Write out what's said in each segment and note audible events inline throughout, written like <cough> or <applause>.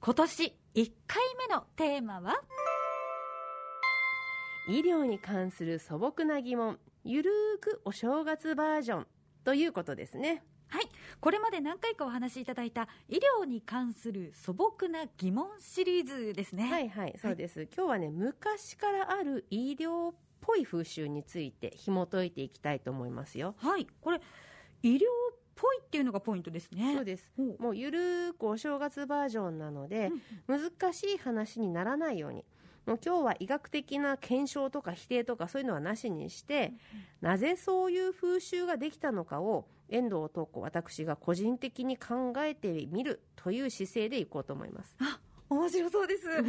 今年1回目のテーマは？医療に関する素朴な疑問ゆるーくお正月バージョンということですね。はい。これまで何回かお話しいただいた医療に関する素朴な疑問シリーズですね。はいはいそうです、はい、今日はね昔からある医療っぽい風習について紐解いていきたいと思いますよ。はい。これ医療ぽいっていうのがポイントですね。そうです。もうゆるーくお正月バージョンなので、うん、難しい話にならないように。もう今日は医学的な検証とか否定とかそういうのはなしにして、うん、なぜそういう風習ができたのかを遠藤東子私が個人的に考えてみるという姿勢でいこうと思います。あ面白そうです。じゃあ例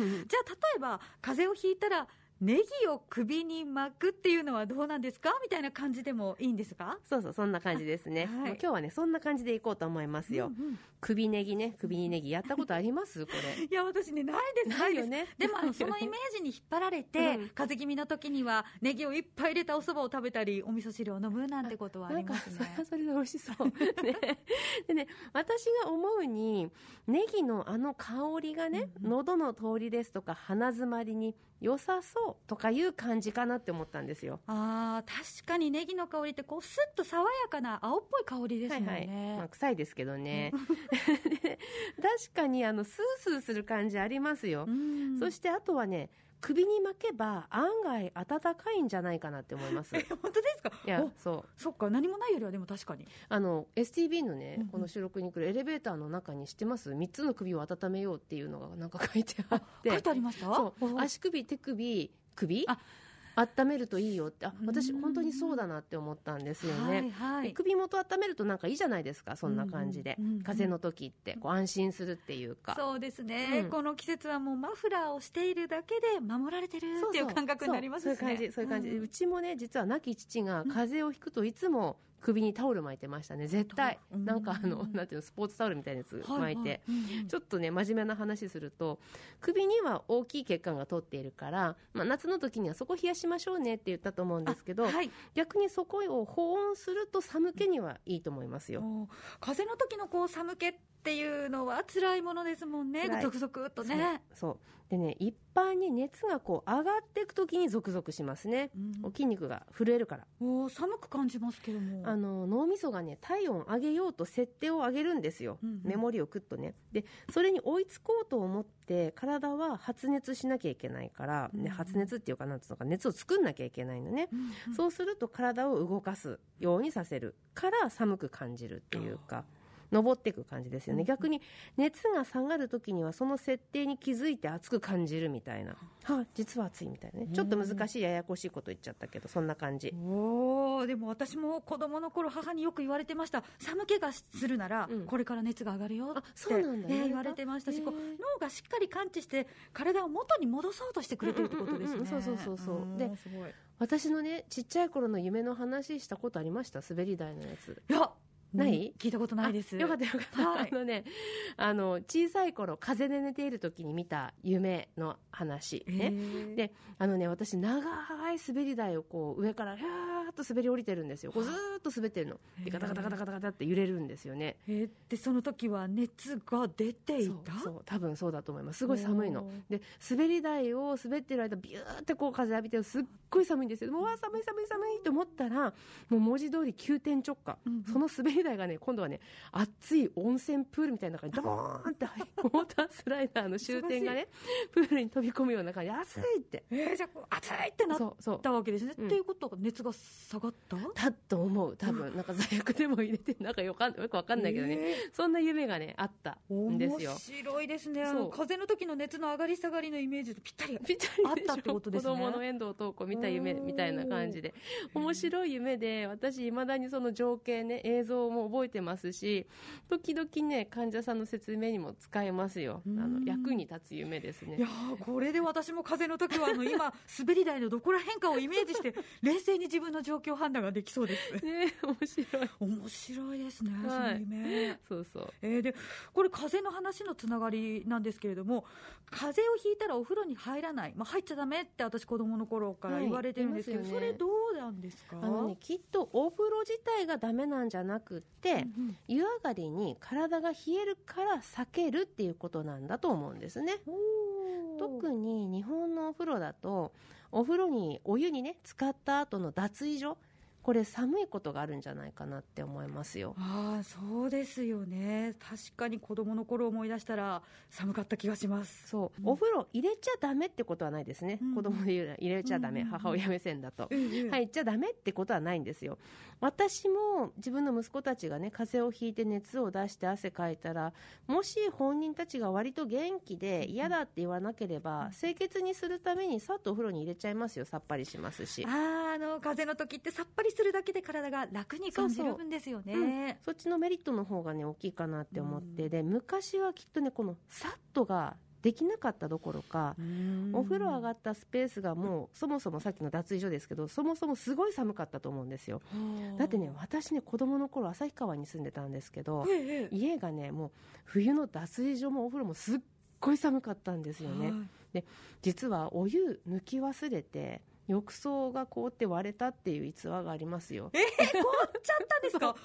えば風邪をひいたらネギを首に巻くっていうのはどうなんですか？みたいな感じでもいいんですか？そうそうそんな感じですね、はい、今日はねそんな感じでいこうと思いますよ、うんうん、首ネギね首にネギやったことあります？これ。<laughs> いや私ねないですないよね。でも <laughs> そのイメージに引っ張られて、うん、風邪気味の時にはネギをいっぱい入れたお蕎麦を食べたりお味噌汁を飲むなんてことはありますね。<laughs> それはそれで美味しそう。ね。でね私が思うにネギのあの香りがね、うん、喉の通りですとか鼻づまりに良さそうとかいう感じかなって思ったんですよ。あ確かにネギの香りってこうスッと爽やかな青っぽい香りですもんね、はいはい。まあ、臭いですけどね <laughs> 確かにあのスースーする感じありますよそしてあとはね首に巻けば案外暖かいんじゃないかなって思います。<laughs> 本当ですか？いや、そう。そっか、何もないよりはでも確かに。あの、STB のね、この収録に来るエレベーターの中に知ってます？三つの首を温めようっていうのがなんか書いてあって。書いてありました？そう。足首、手首、首？あ温めるといいよってあ私本当にそうだなって思ったんですよね、はいはい、首元温めるとなんかいいじゃないですかそんな感じで、うんうん、風邪の時ってこう安心するっていうか。そうですね、うん、この季節はもうマフラーをしているだけで守られてるっていう感覚になりますね。そういう感じそういう感じ、うちもね実は亡き父が風邪をひくといつも首にタオル巻いてましたね。絶対。なんかあのなんていうのスポーツタオルみたいなやつ巻いて、ちょっとね真面目な話すると首には大きい血管が通っているから、まあ、夏の時にはそこ冷やしましょうねって言ったと思うんですけど、はい、逆にそこを保温すると寒気にはいいと思いますよ。風邪の時のこう寒気っていうのは辛いものですもんね、ゾクゾクっとね。そう。でね一般に熱がこう上がっていく時にゾクゾクしますね、うん、筋肉が震えるから。お寒く感じますけども。あの脳みそがね体温上げようと設定を上げるんですよ、うんうん、メモリをくっとね。でそれに追いつこうと思って体は発熱しなきゃいけないから、ね、発熱っていうかなんつうのか熱を作んなきゃいけないのね、うんうん、そうすると体を動かすようにさせるから寒く感じるっていうか。登っていく感じですよね、逆に熱が下がる時にはその設定に気づいて熱く感じるみたいな、はあ、実は暑いみたいなね。ちょっと難しいややこしいこと言っちゃったけどそんな感じ。おでも私も子供の頃母によく言われてました。寒気がするなら、これから熱が上がるよってそうなんだ、ね、言われてましたしこう脳がしっかり感知して体を元に戻そうとしてくれてるってことですね、そうそうそうそう。で私のねちっちゃい頃の夢の話したことありました？滑り台のやつ。いやない、聞いたことないです。よかったよかった。はい、あのね、あの、小さい頃、風で寝ている時に見た夢の話。ね。で、あのね、私、長い滑り台をこう、上から、ひゃーっと滑り降りてるんですよ。こうずーっと滑ってるの。で、ガタガタガタガタガタって揺れるんですよね。で、その時は熱が出ていた？そう、多分そうだと思います。すごい寒いの。で、滑り台を滑ってる間、ビューってこう風浴びてるすっごい寒いんですよ。もう、わ寒い寒い寒いと思ったら、もう文字通り急転直下。うん、その滑り台がね、今度はね、熱い温泉プールみたいな中にドーンってウォータースライダーの終点がね、プールに飛び込むような感じ、熱いって。えー、じゃあ、熱いってなったわけですね。っていうことは熱が下がっただと思う、多分。なんか罪悪でも入れて、なんかよか <laughs> よくわかんないけどね、えー、そんな夢がね、あったんですよ。面白いですね。あの、風の時の熱の上がり下がりのイメージとぴったりぴったりあったってことですね。子供の遠藤東子見た夢みたいな感じで。面白い夢で、私、未だにその情景ね、映像も覚えてますし、時々ね、患者さんの説明にも使えますよ。あの、役に立つ夢ですね。いやこれで私も風邪の時は、あの、今、滑り台のどこら辺かをイメージして、冷静に自分の状況判断ができそうです。ね面白い。面白いですね、はい、その夢。そうそう。えー、で、これ風邪の話のつながりなんですけれども、風邪をひいたらお風呂に入らない。まあ、入っちゃダメって私子供の頃から言われてるんですけど、はいね、それどうなんですか？あのね、きっとお風呂自体がダメなんじゃなくて、うんうん、湯上がりに体が冷えるから避けるっていうことなんだと思うんですね。特に日本のお風呂だとお風呂にお湯にね使った後の脱衣所。これ寒いことがあるんじゃないかなって思いますよ。ああそうですよね。確かに子供の頃思い出したら寒かった気がします。そう、うん、お風呂入れちゃダメってことはないですね、うん、子供で言う入れちゃダメ、うん、母親目線だと、入っちゃダメってことはないんですよ。私も自分の息子たちがね風邪をひいて熱を出して汗かいたらもし本人たちが割と元気で嫌だって言わなければ、清潔にするためにさっとお風呂に入れちゃいますよ。さっぱりしますし。ああの風邪の時ってさっぱりするだけで体が楽に感じるんですよね、うん、そっちのメリットの方がね大きいかなって思って、で昔はきっとねこのさっとができなかったどころかお風呂上がったスペースがもうそもそもさっきの脱衣所ですけどそもそもすごい寒かったと思うんですよ。だってね私ね子供の頃旭川に住んでたんですけど、家がねもう冬の脱衣所もお風呂もすっごい寒かったんですよね、で実はお湯抜き忘れて浴槽が凍って割れたっていう逸話がありますよ。えー、凍っちゃったんですか？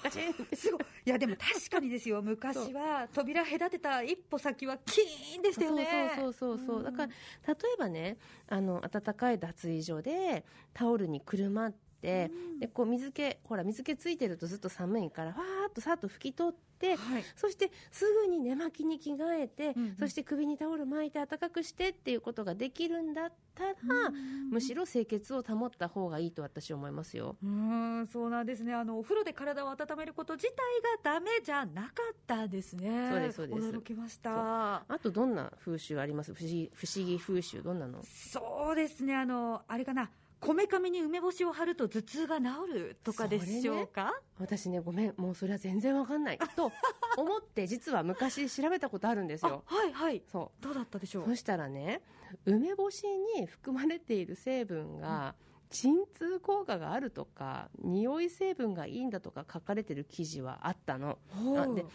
<laughs> すごい。いや、でも確かにですよ。昔は扉隔てた一歩先はキーンでしたよね。そうそうそうそう。だから、例えばね、あの、暖かい脱衣所でタオルにくるまって、て、うん、でこう水気ほら水気ついてるとずっと寒いからわーっとさっと拭き取って、はい、そしてすぐに寝巻きに着替えて、うんうん、そして首にタオル巻いて暖かくしてっていうことができるんだったら、うんむしろ清潔を保った方がいいと私は思いますよ。うんそうなんですね。あのお風呂で体を温めること自体がダメじゃなかったですね。そうですそうです。驚きました。あとどんな風習あります？不思議不思議風習どんなの？そうですね。あのあれかなこめかみに梅干しを貼ると頭痛が治るとかでしょうか、ね、私ね。ごめん。もうそれは全然わかんない。と思って実は昔調べたことあるんですよ。はいはい。そう。どうだったでしょう？そしたらね梅干しに含まれている成分が、鎮痛効果があるとか匂い成分がいいんだとか書かれてる記事はあったの。で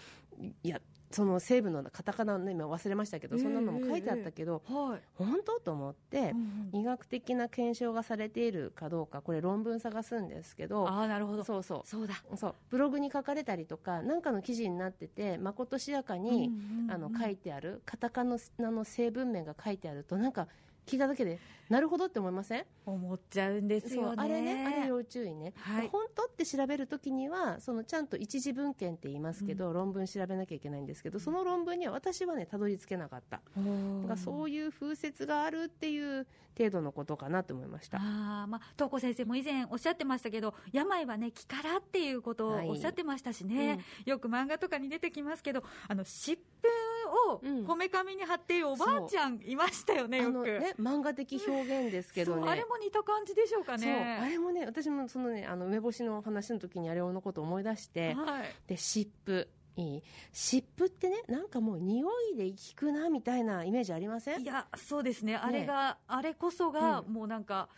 いやその成分のカタカナの今忘れましたけど、そんなのも書いてあったけど、はい、本当と思って、うんうん、医学的な検証がされているかどうかこれ論文探すんですけどあなるほど。そうそう。そうだ。そう。ブログに書かれたりとか何かの記事になっててまことしやかに、うんうんうん、あの書いてあるカタカナの成分名が書いてあるとなんか聞いただけで。なるほどって思いません？思っちゃうんですよ、ね、あれねあれ要注意ね、はい、本当って調べるときにはそのちゃんと一次文献って言いますけど、うん、論文調べなきゃいけないんですけどその論文には私はねたどり着けなかった。だからそういう風説があるっていう程度のことかなと思いました。あ、まあ、東子先生も以前おっしゃってましたけど病はね気からっていうことをおっしゃってましたしね、はいうん、よく漫画とかに出てきますけどあの湿布をこめかみに貼っているおばあちゃんいましたよね、よく、ね、漫画的表現ですけどね。あれも似た感じでしょうかね。あれもね私もそのねあの梅干しの話の時にあれのことを思い出して、はい、で湿布いい？湿布ってねなんかもう匂いで効くなみたいなイメージありません？いやそうですね。あれが、あれこそが、もうなんか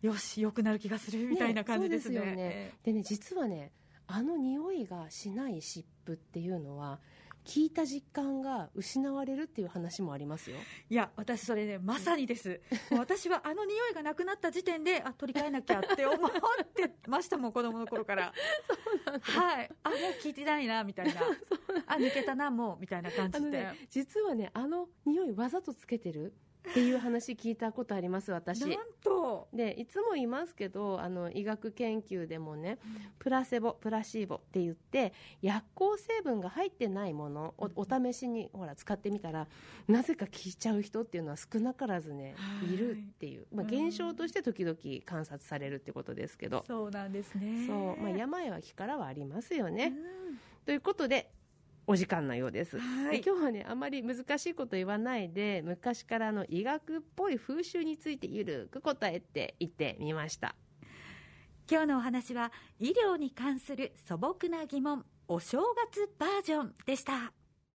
よしよくなる気がするみたいな感じですね。ねね。でね実はねあの匂いがしない湿布っていうのは聞いた実感が失われるっていう話もありますよ。いや私それねまさにです。<laughs> 私はあの匂いがなくなった時点であ取り替えなきゃって思ってましたもん子供の頃から。そうなんはい。あもう聞いてないなみたいな。<laughs> あ抜けたなもうみたいな感じで、ね、実はねあの匂いわざとつけてるっていう話聞いたことあります私。なんと。でいつも言いますけどあの医学研究でもね、プラセボプラシーボって言って薬効成分が入ってないものをお試しにほら使ってみたらなぜか効いちゃう人っていうのは少なからずねい。るっていう、まあ、現象として時々観察されるってことですけど。そうなんですね。そう、まあ、病は気からはありますよね。ということでお時間のようです、はい、今日はねあまり難しいこと言わないで昔からの医学っぽい風習についてゆるく答えていってみました。今日のお話は医療に関する素朴な疑問お正月バージョンでした